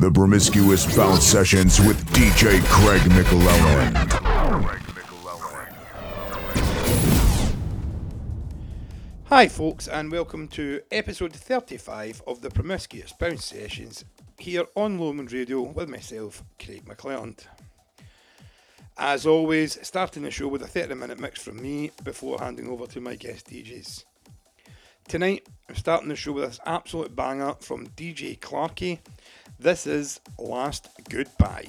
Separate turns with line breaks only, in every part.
The Promiscuous Bounce Sessions with DJ Craig McLellan.
Hi, folks, and welcome to episode 35 of the Promiscuous Bounce Sessions here on Lomond Radio with myself, Craig McLeod. As always, starting the show with a 30 minute mix from me before handing over to my guest DJs. Tonight, I'm starting the show with this absolute banger from DJ Clarky. This is Last Goodbye.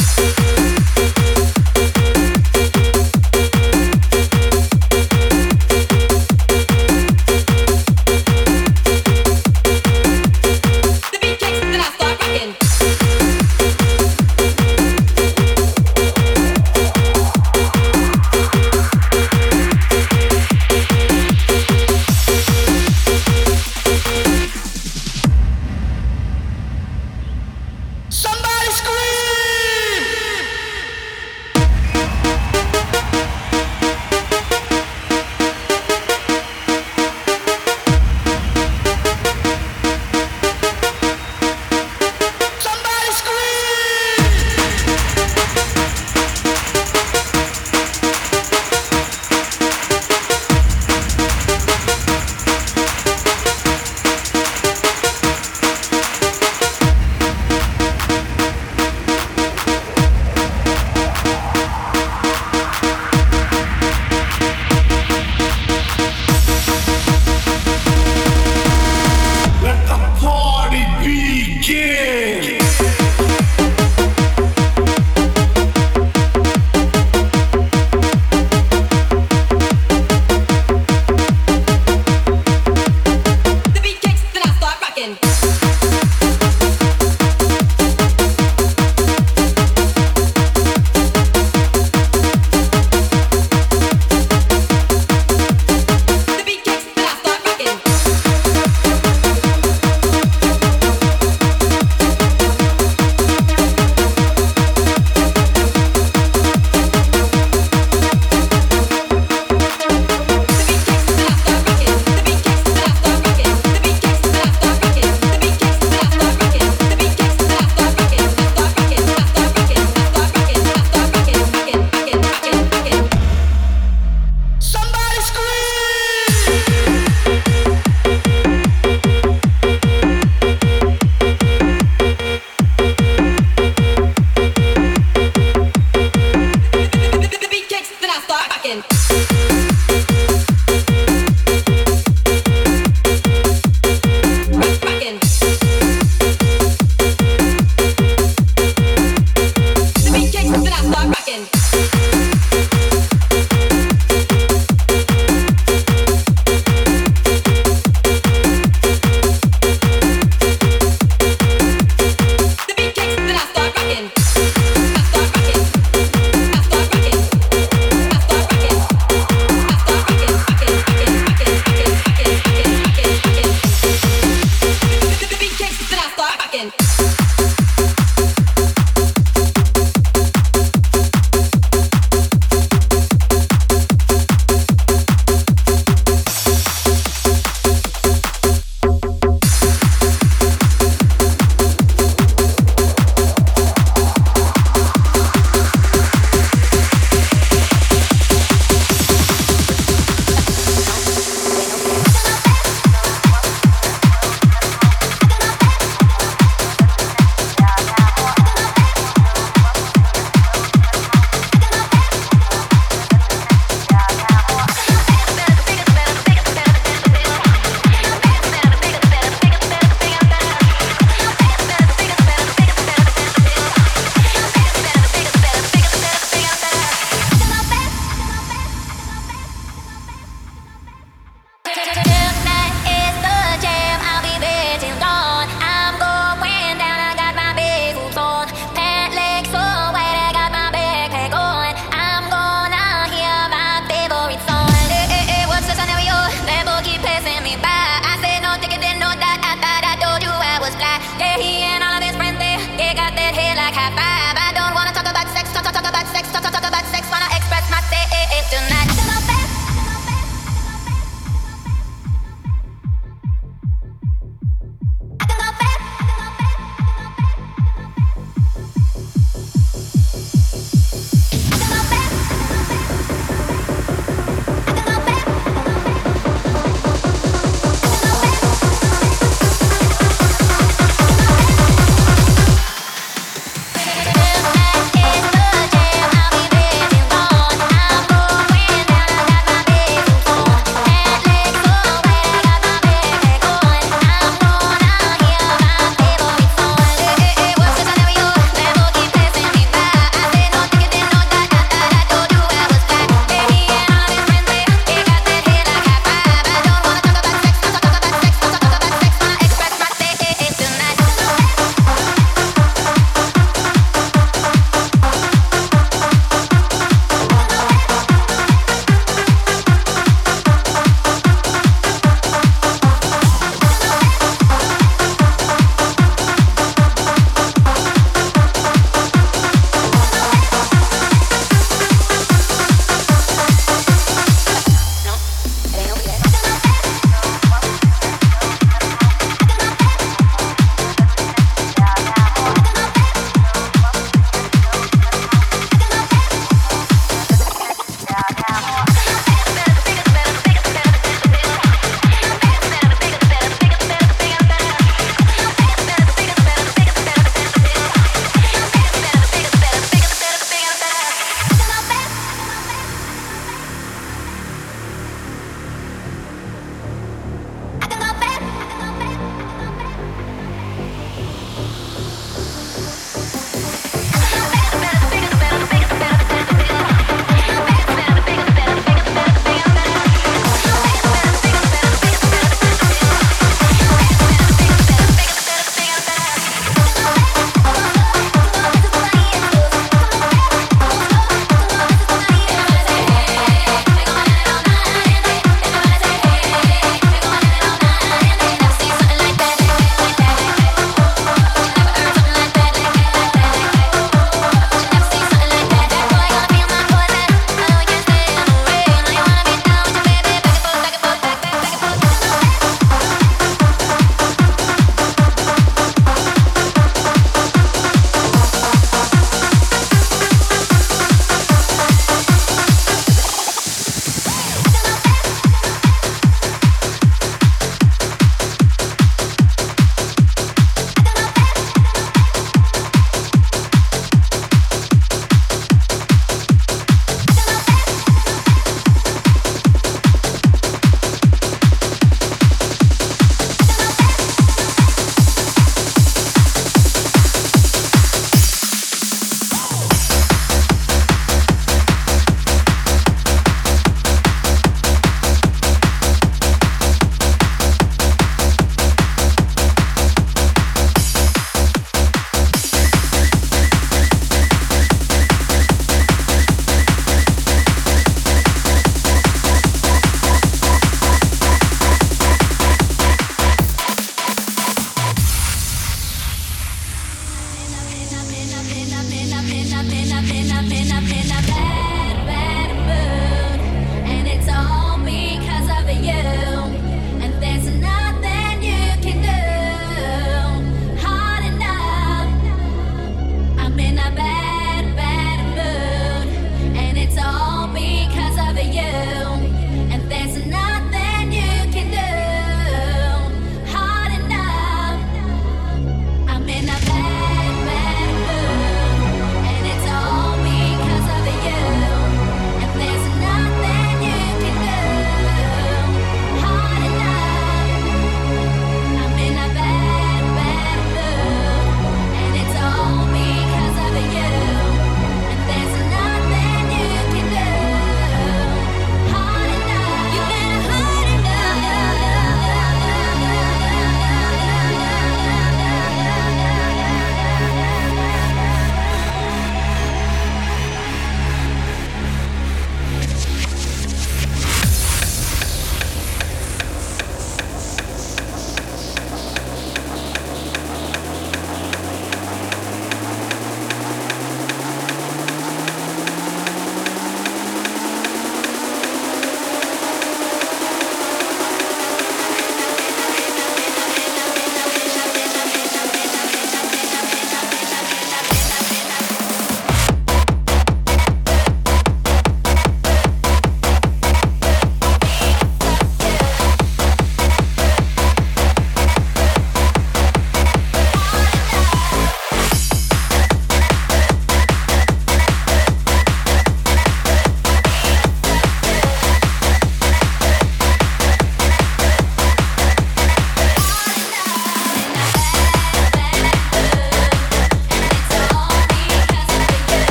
Start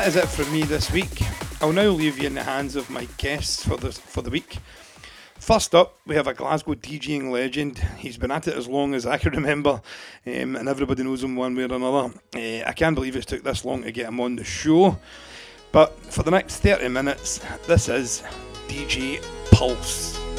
that
is it for me this week. I'll now leave you in the hands of my guests for the, for the week. First up, we have a Glasgow DJing legend. He's been at it as long as I can remember, um, and everybody knows him one way or another. Uh, I can't believe it's took this long to get him on the show. But for the next 30 minutes, this is DJ Pulse.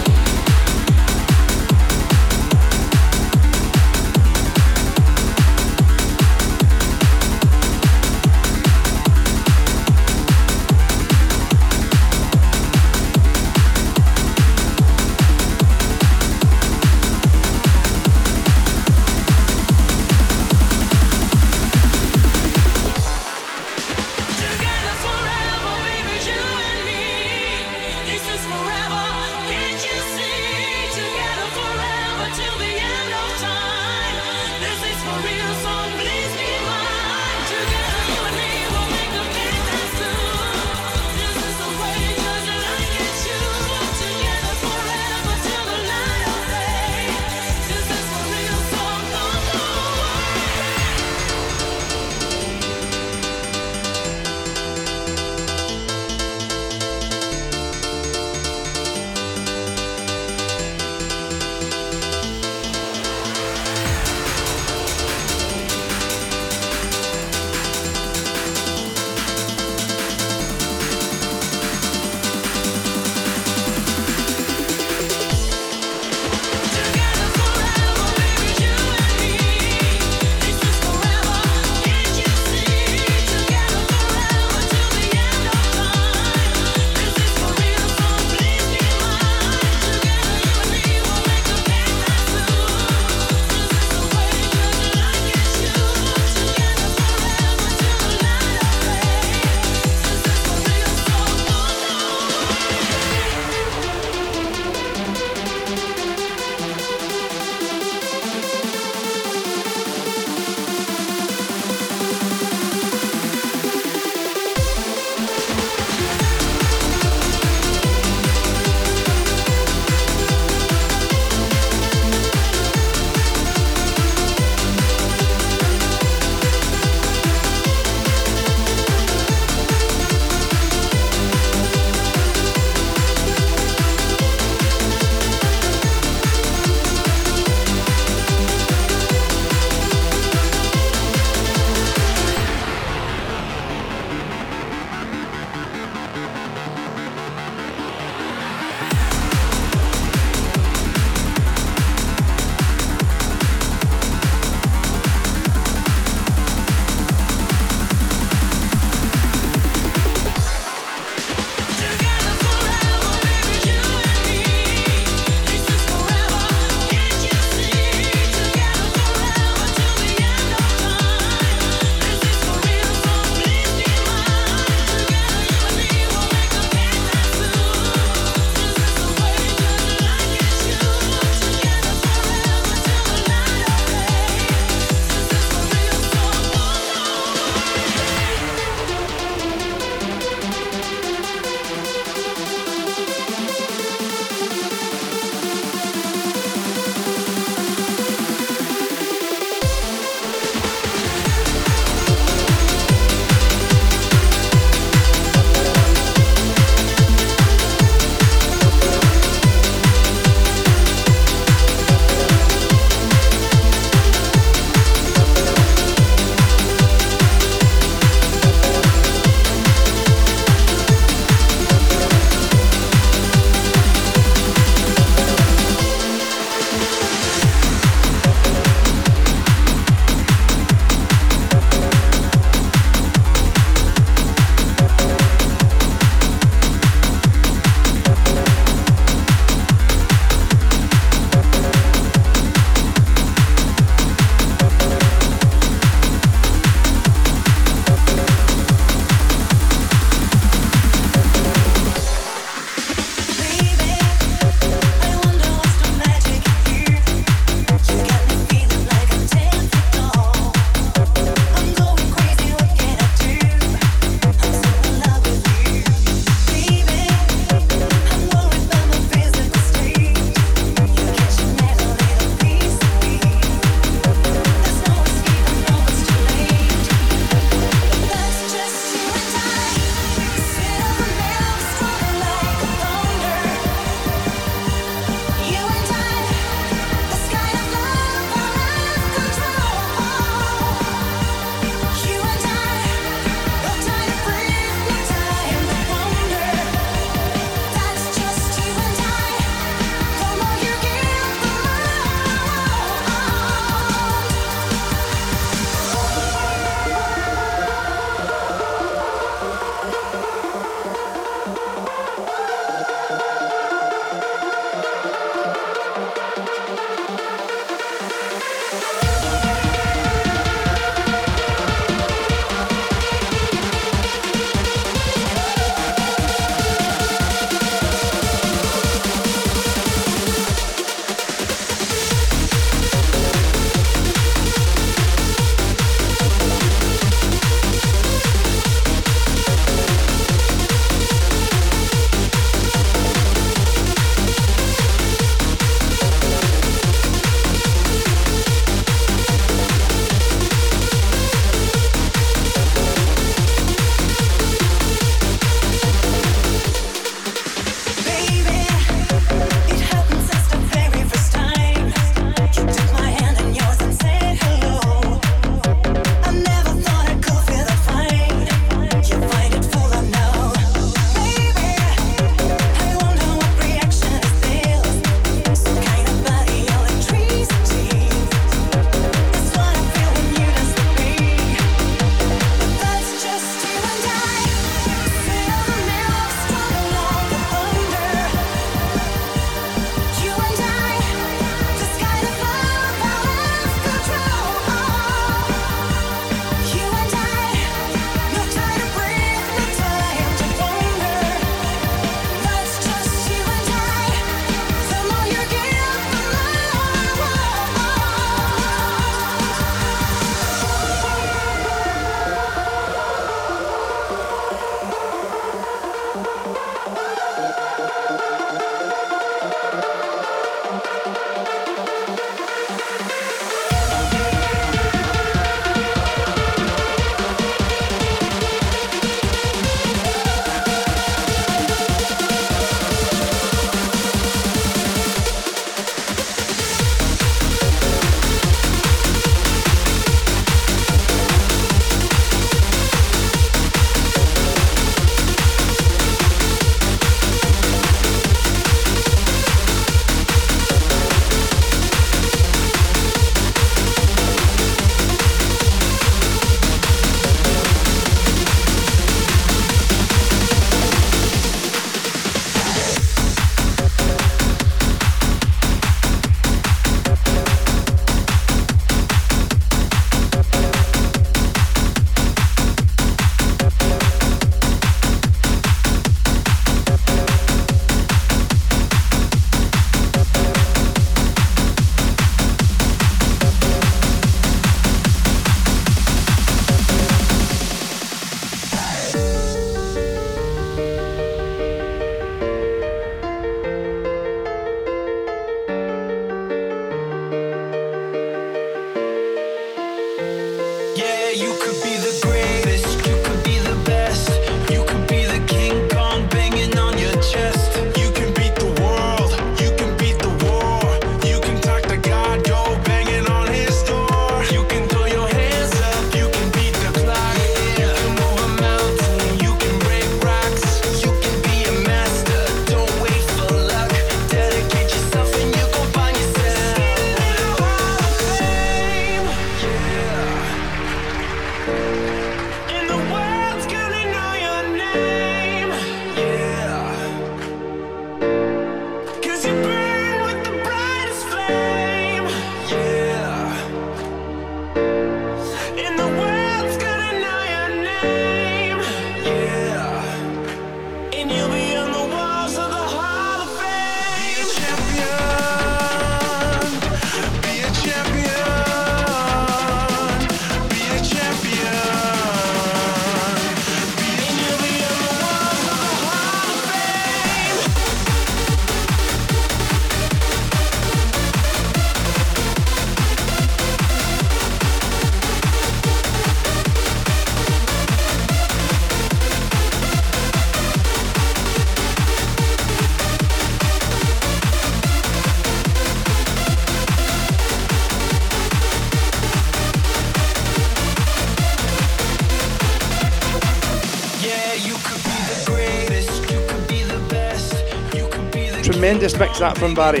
Tremendous mix that from Barry.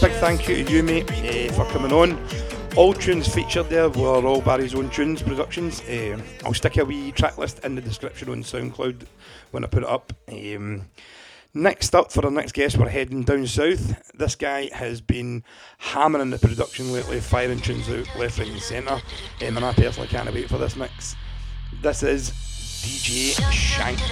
Big thank you to you, mate, eh, for coming on. All tunes featured there were all Barry's own tunes productions. Eh, I'll stick a wee track list in the description on SoundCloud when I put it up. Um, next up for our next guest, we're heading down south. This guy has been hammering the production lately, firing tunes out left, right, and centre. Um, and I personally can't wait for this mix. This is DJ Shanks.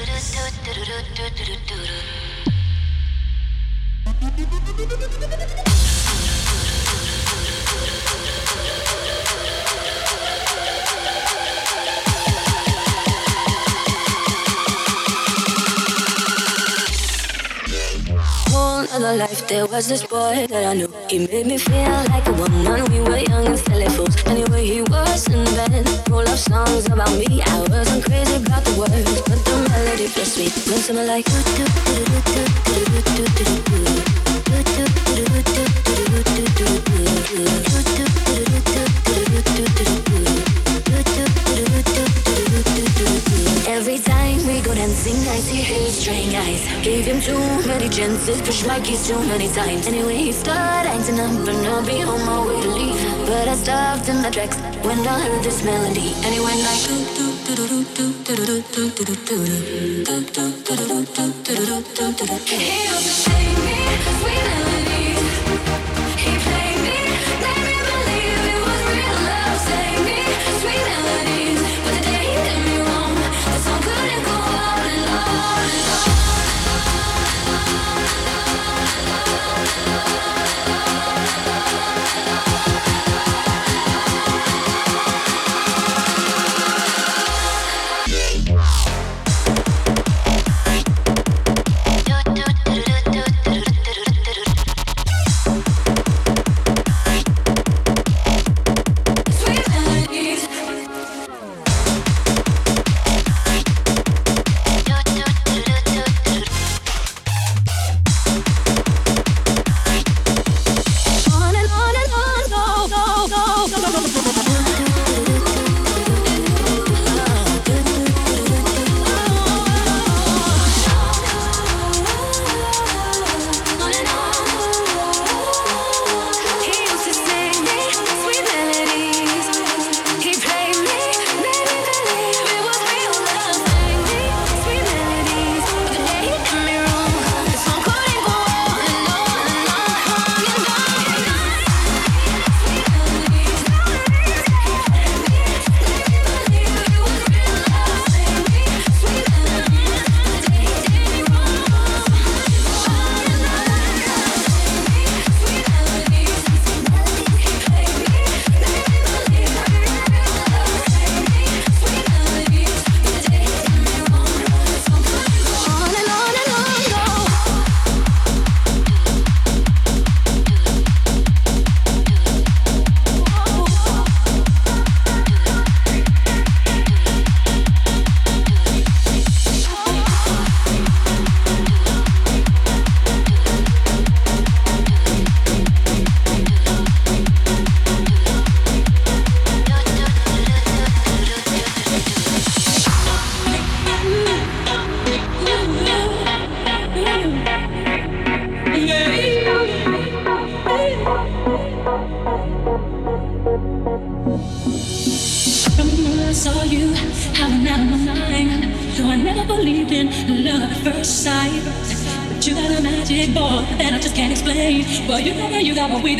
Whole other life, there was this boy that I knew. He made me feel like a woman. We were young and silly fools. Anyway, he was in bed, full of songs about me. I wasn't crazy about the words, but the melody was sweet. Like. Way to leave. But I see his drain eyes. Gave him too many gents, push like he's so many times Anyway, he started no be home all with a leaf. But I stopped in my tracks when I heard this melody, and it went like. Melodies.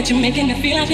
That you're making me feel I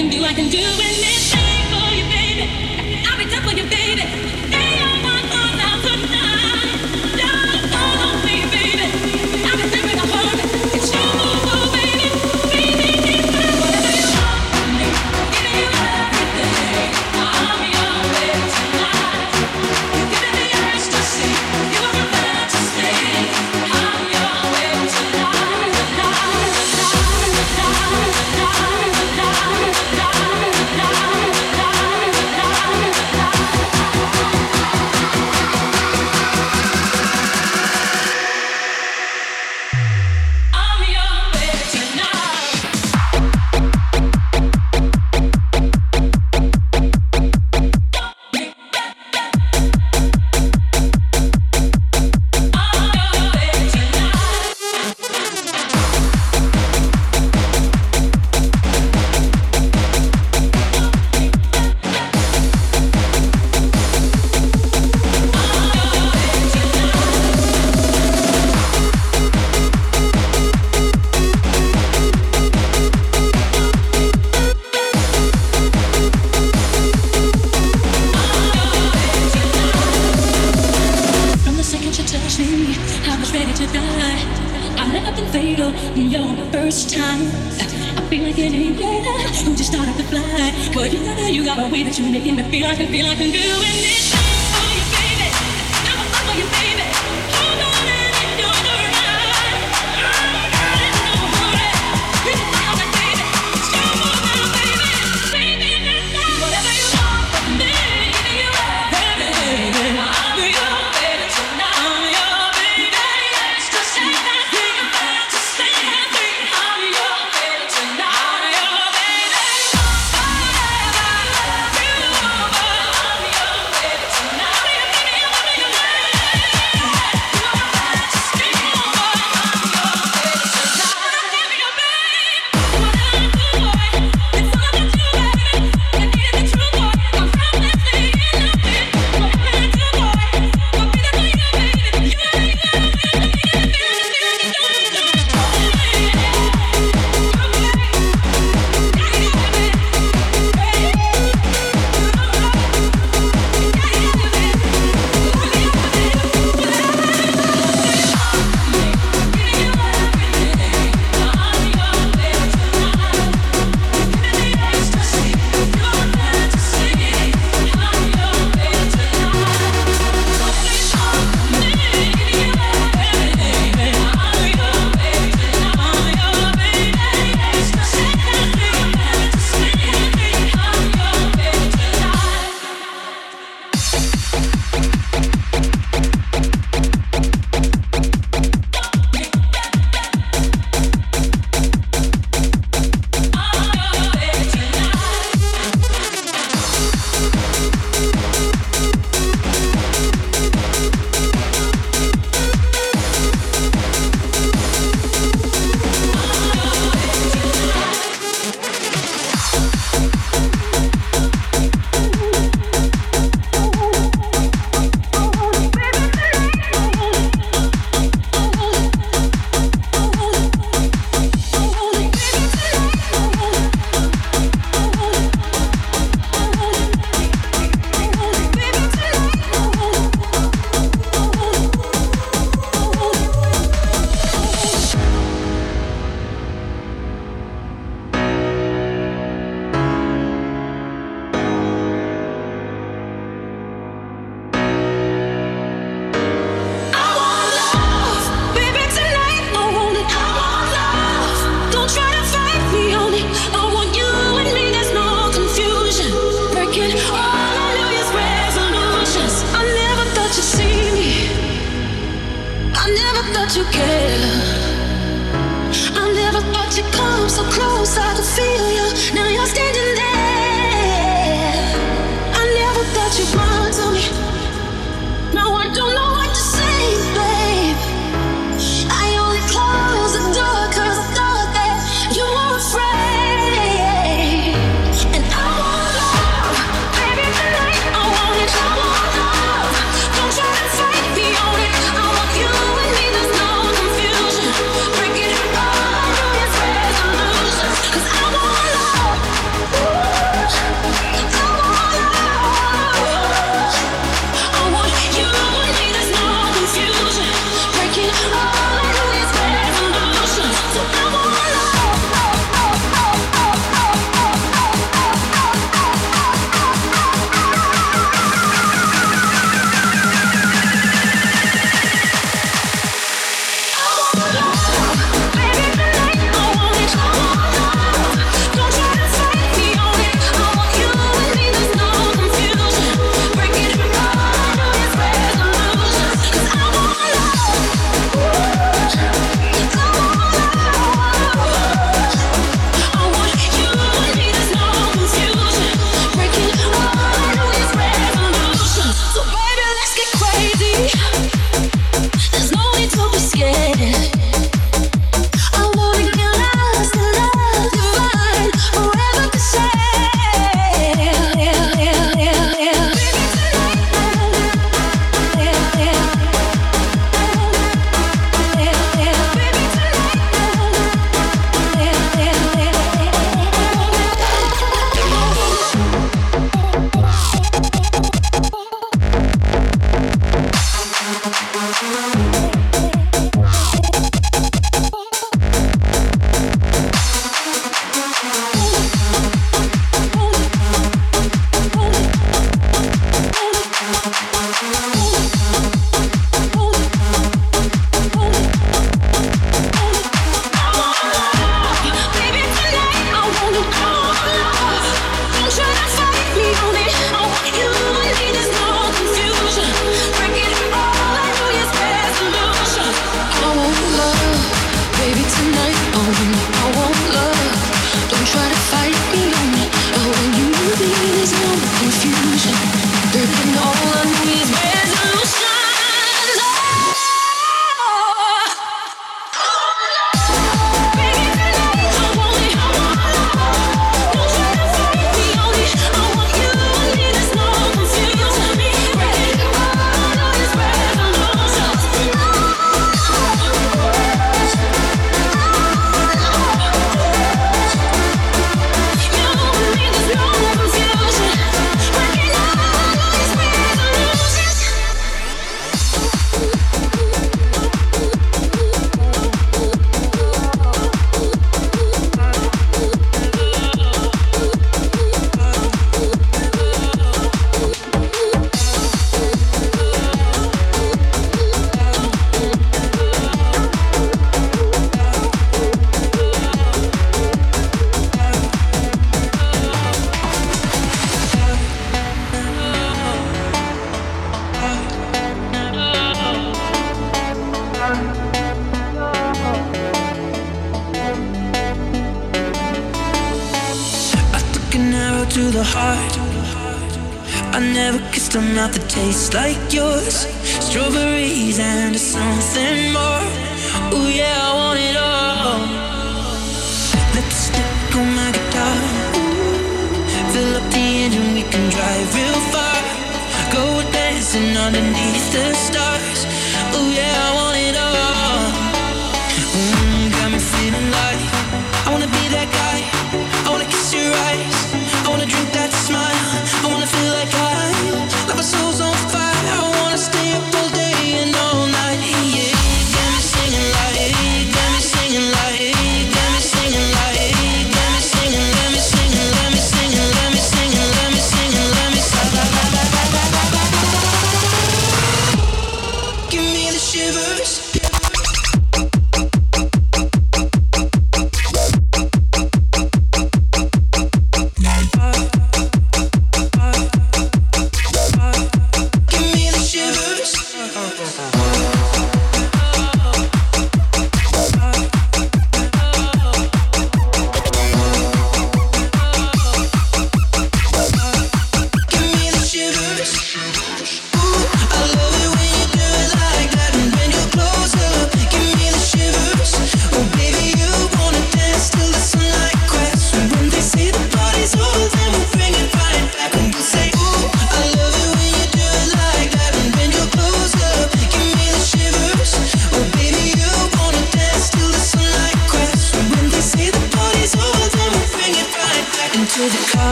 I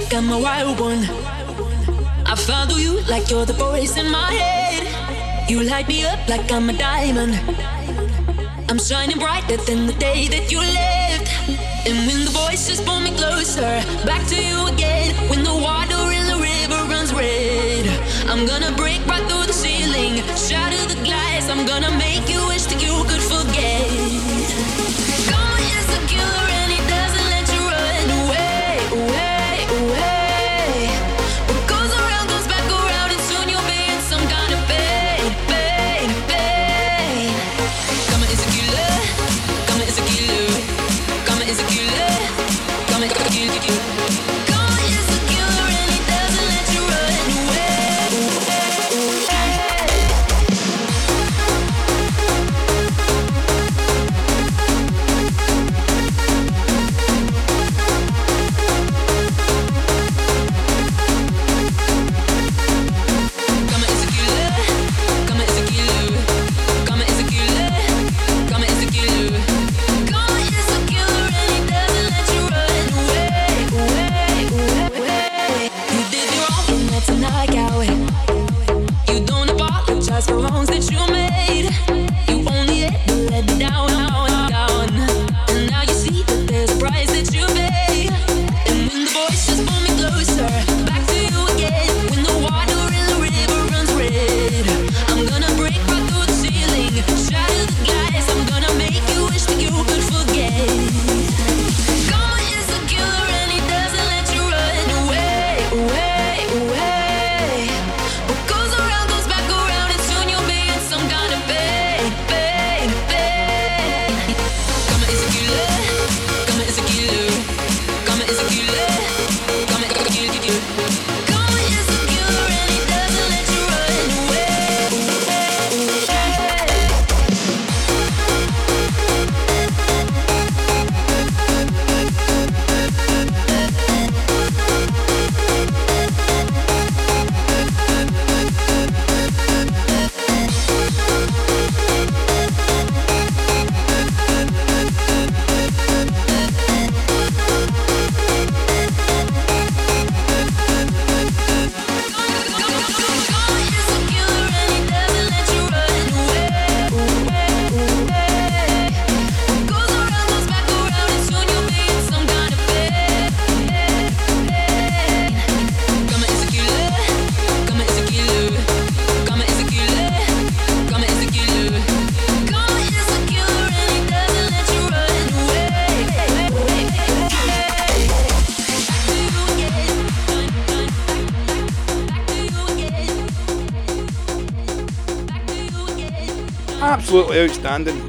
like I'm a
wild one. I follow you like you're the voice in my head. You light me up like I'm a diamond. I'm shining brighter than the day that you left. And when the voices pull me closer, back to you again. When the water in the river runs red, I'm gonna break right through the ceiling, shatter the glass. I'm gonna make you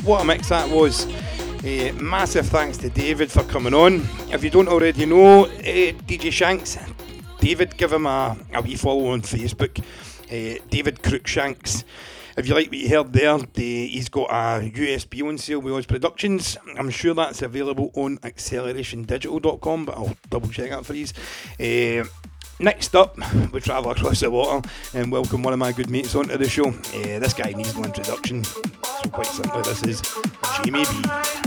What a
mix that was. Eh, massive thanks to David for coming on. If you don't already know, eh, DJ Shanks, David, give him a, a wee follow on Facebook. Eh, David Crookshanks. If you like what you heard there, the, he's got a USB on sale with Oz Productions. I'm sure that's available on accelerationdigital.com, but I'll double check that for you. Eh, Next up, we travel across the water and welcome one of my good mates onto the show. Eh, this guy needs no introduction, quite simply, uh, this is Jamie B.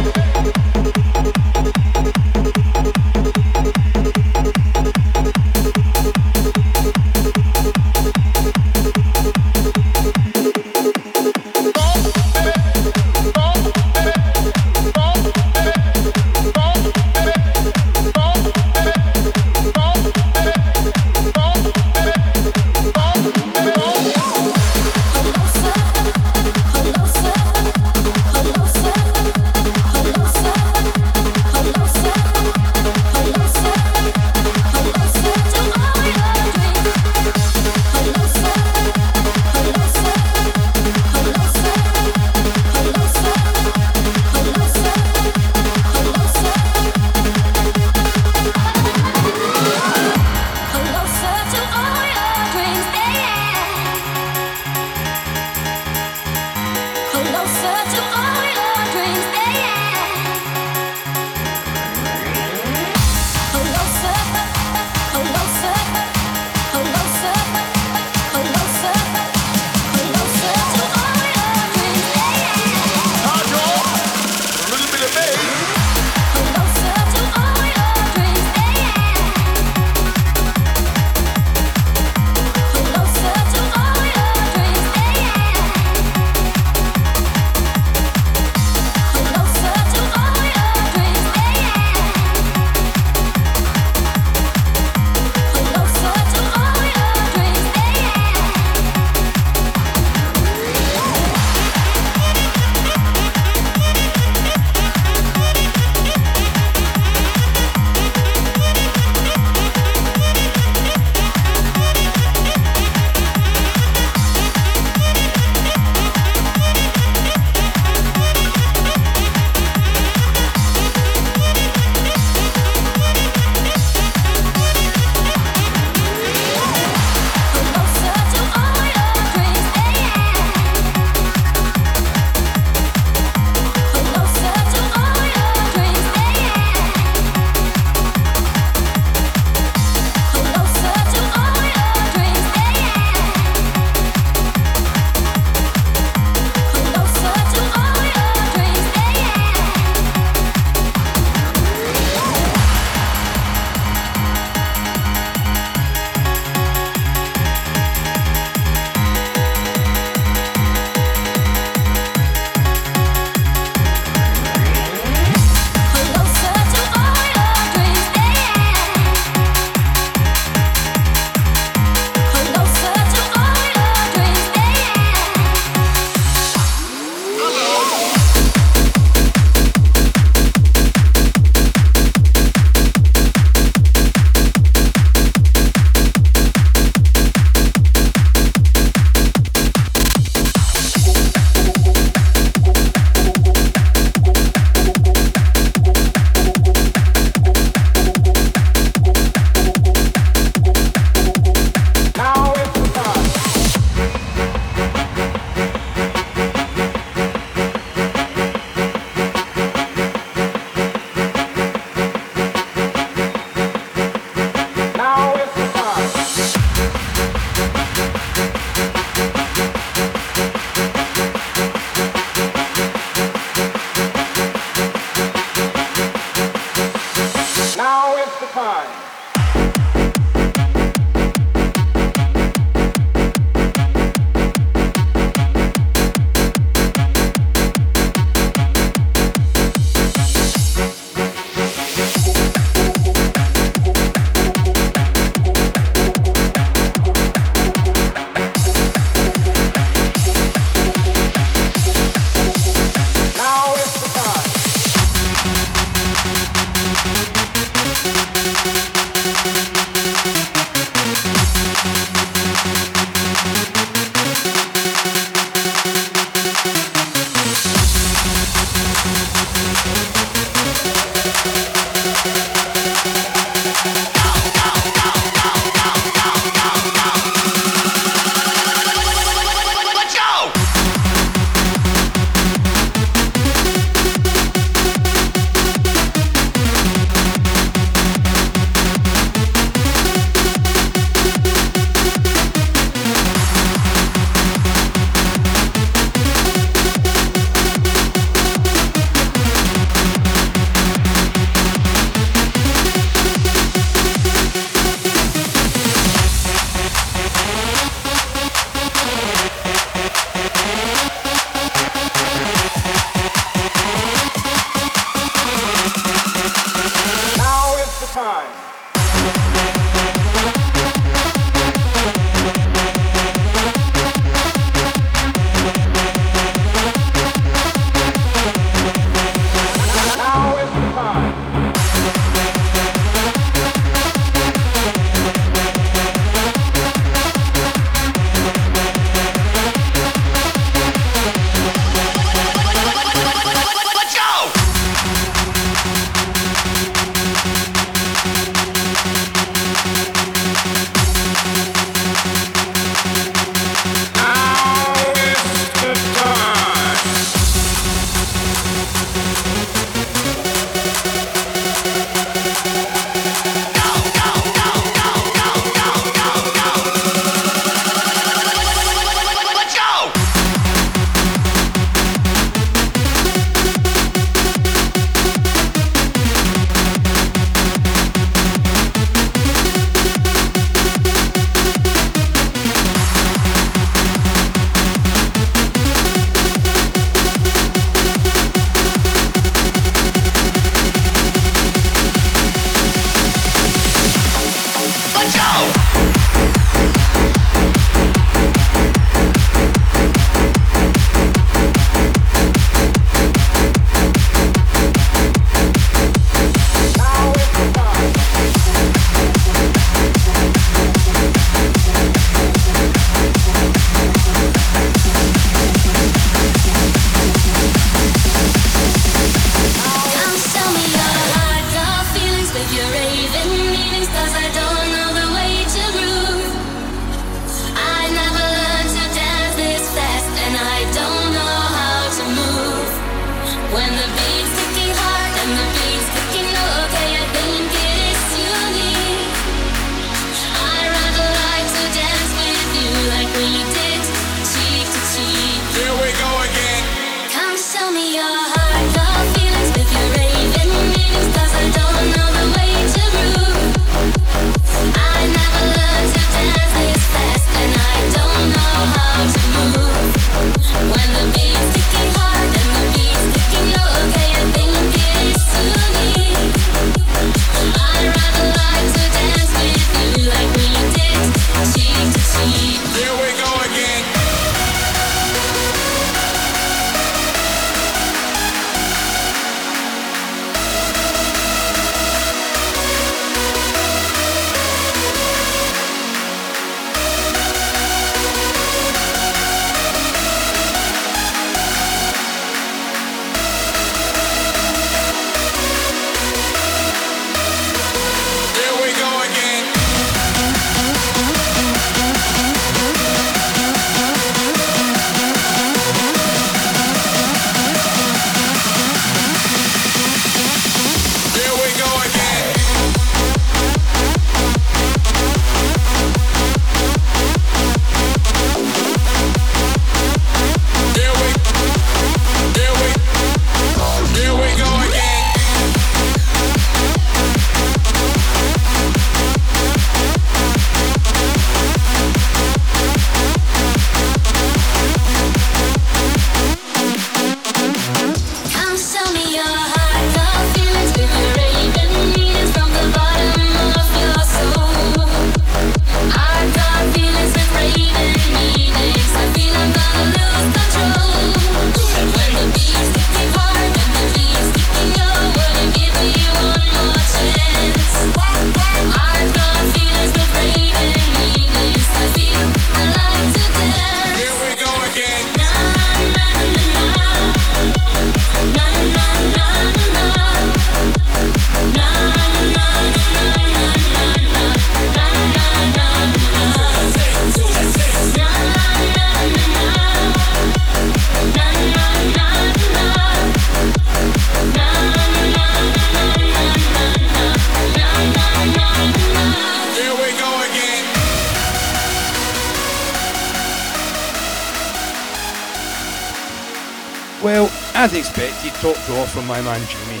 my
man Jamie.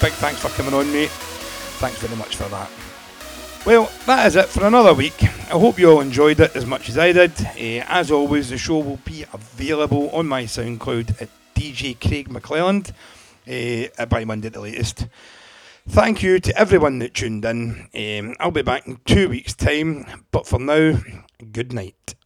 Big thanks for coming on, mate. Thanks very much for that. Well, that is it for another week. I hope you all enjoyed it as much as I did. Uh, as always, the show will be available on my SoundCloud at DJ Craig McClelland uh, by Monday at the latest. Thank you to everyone that tuned in. Um, I'll be back in two weeks' time, but for now, good night.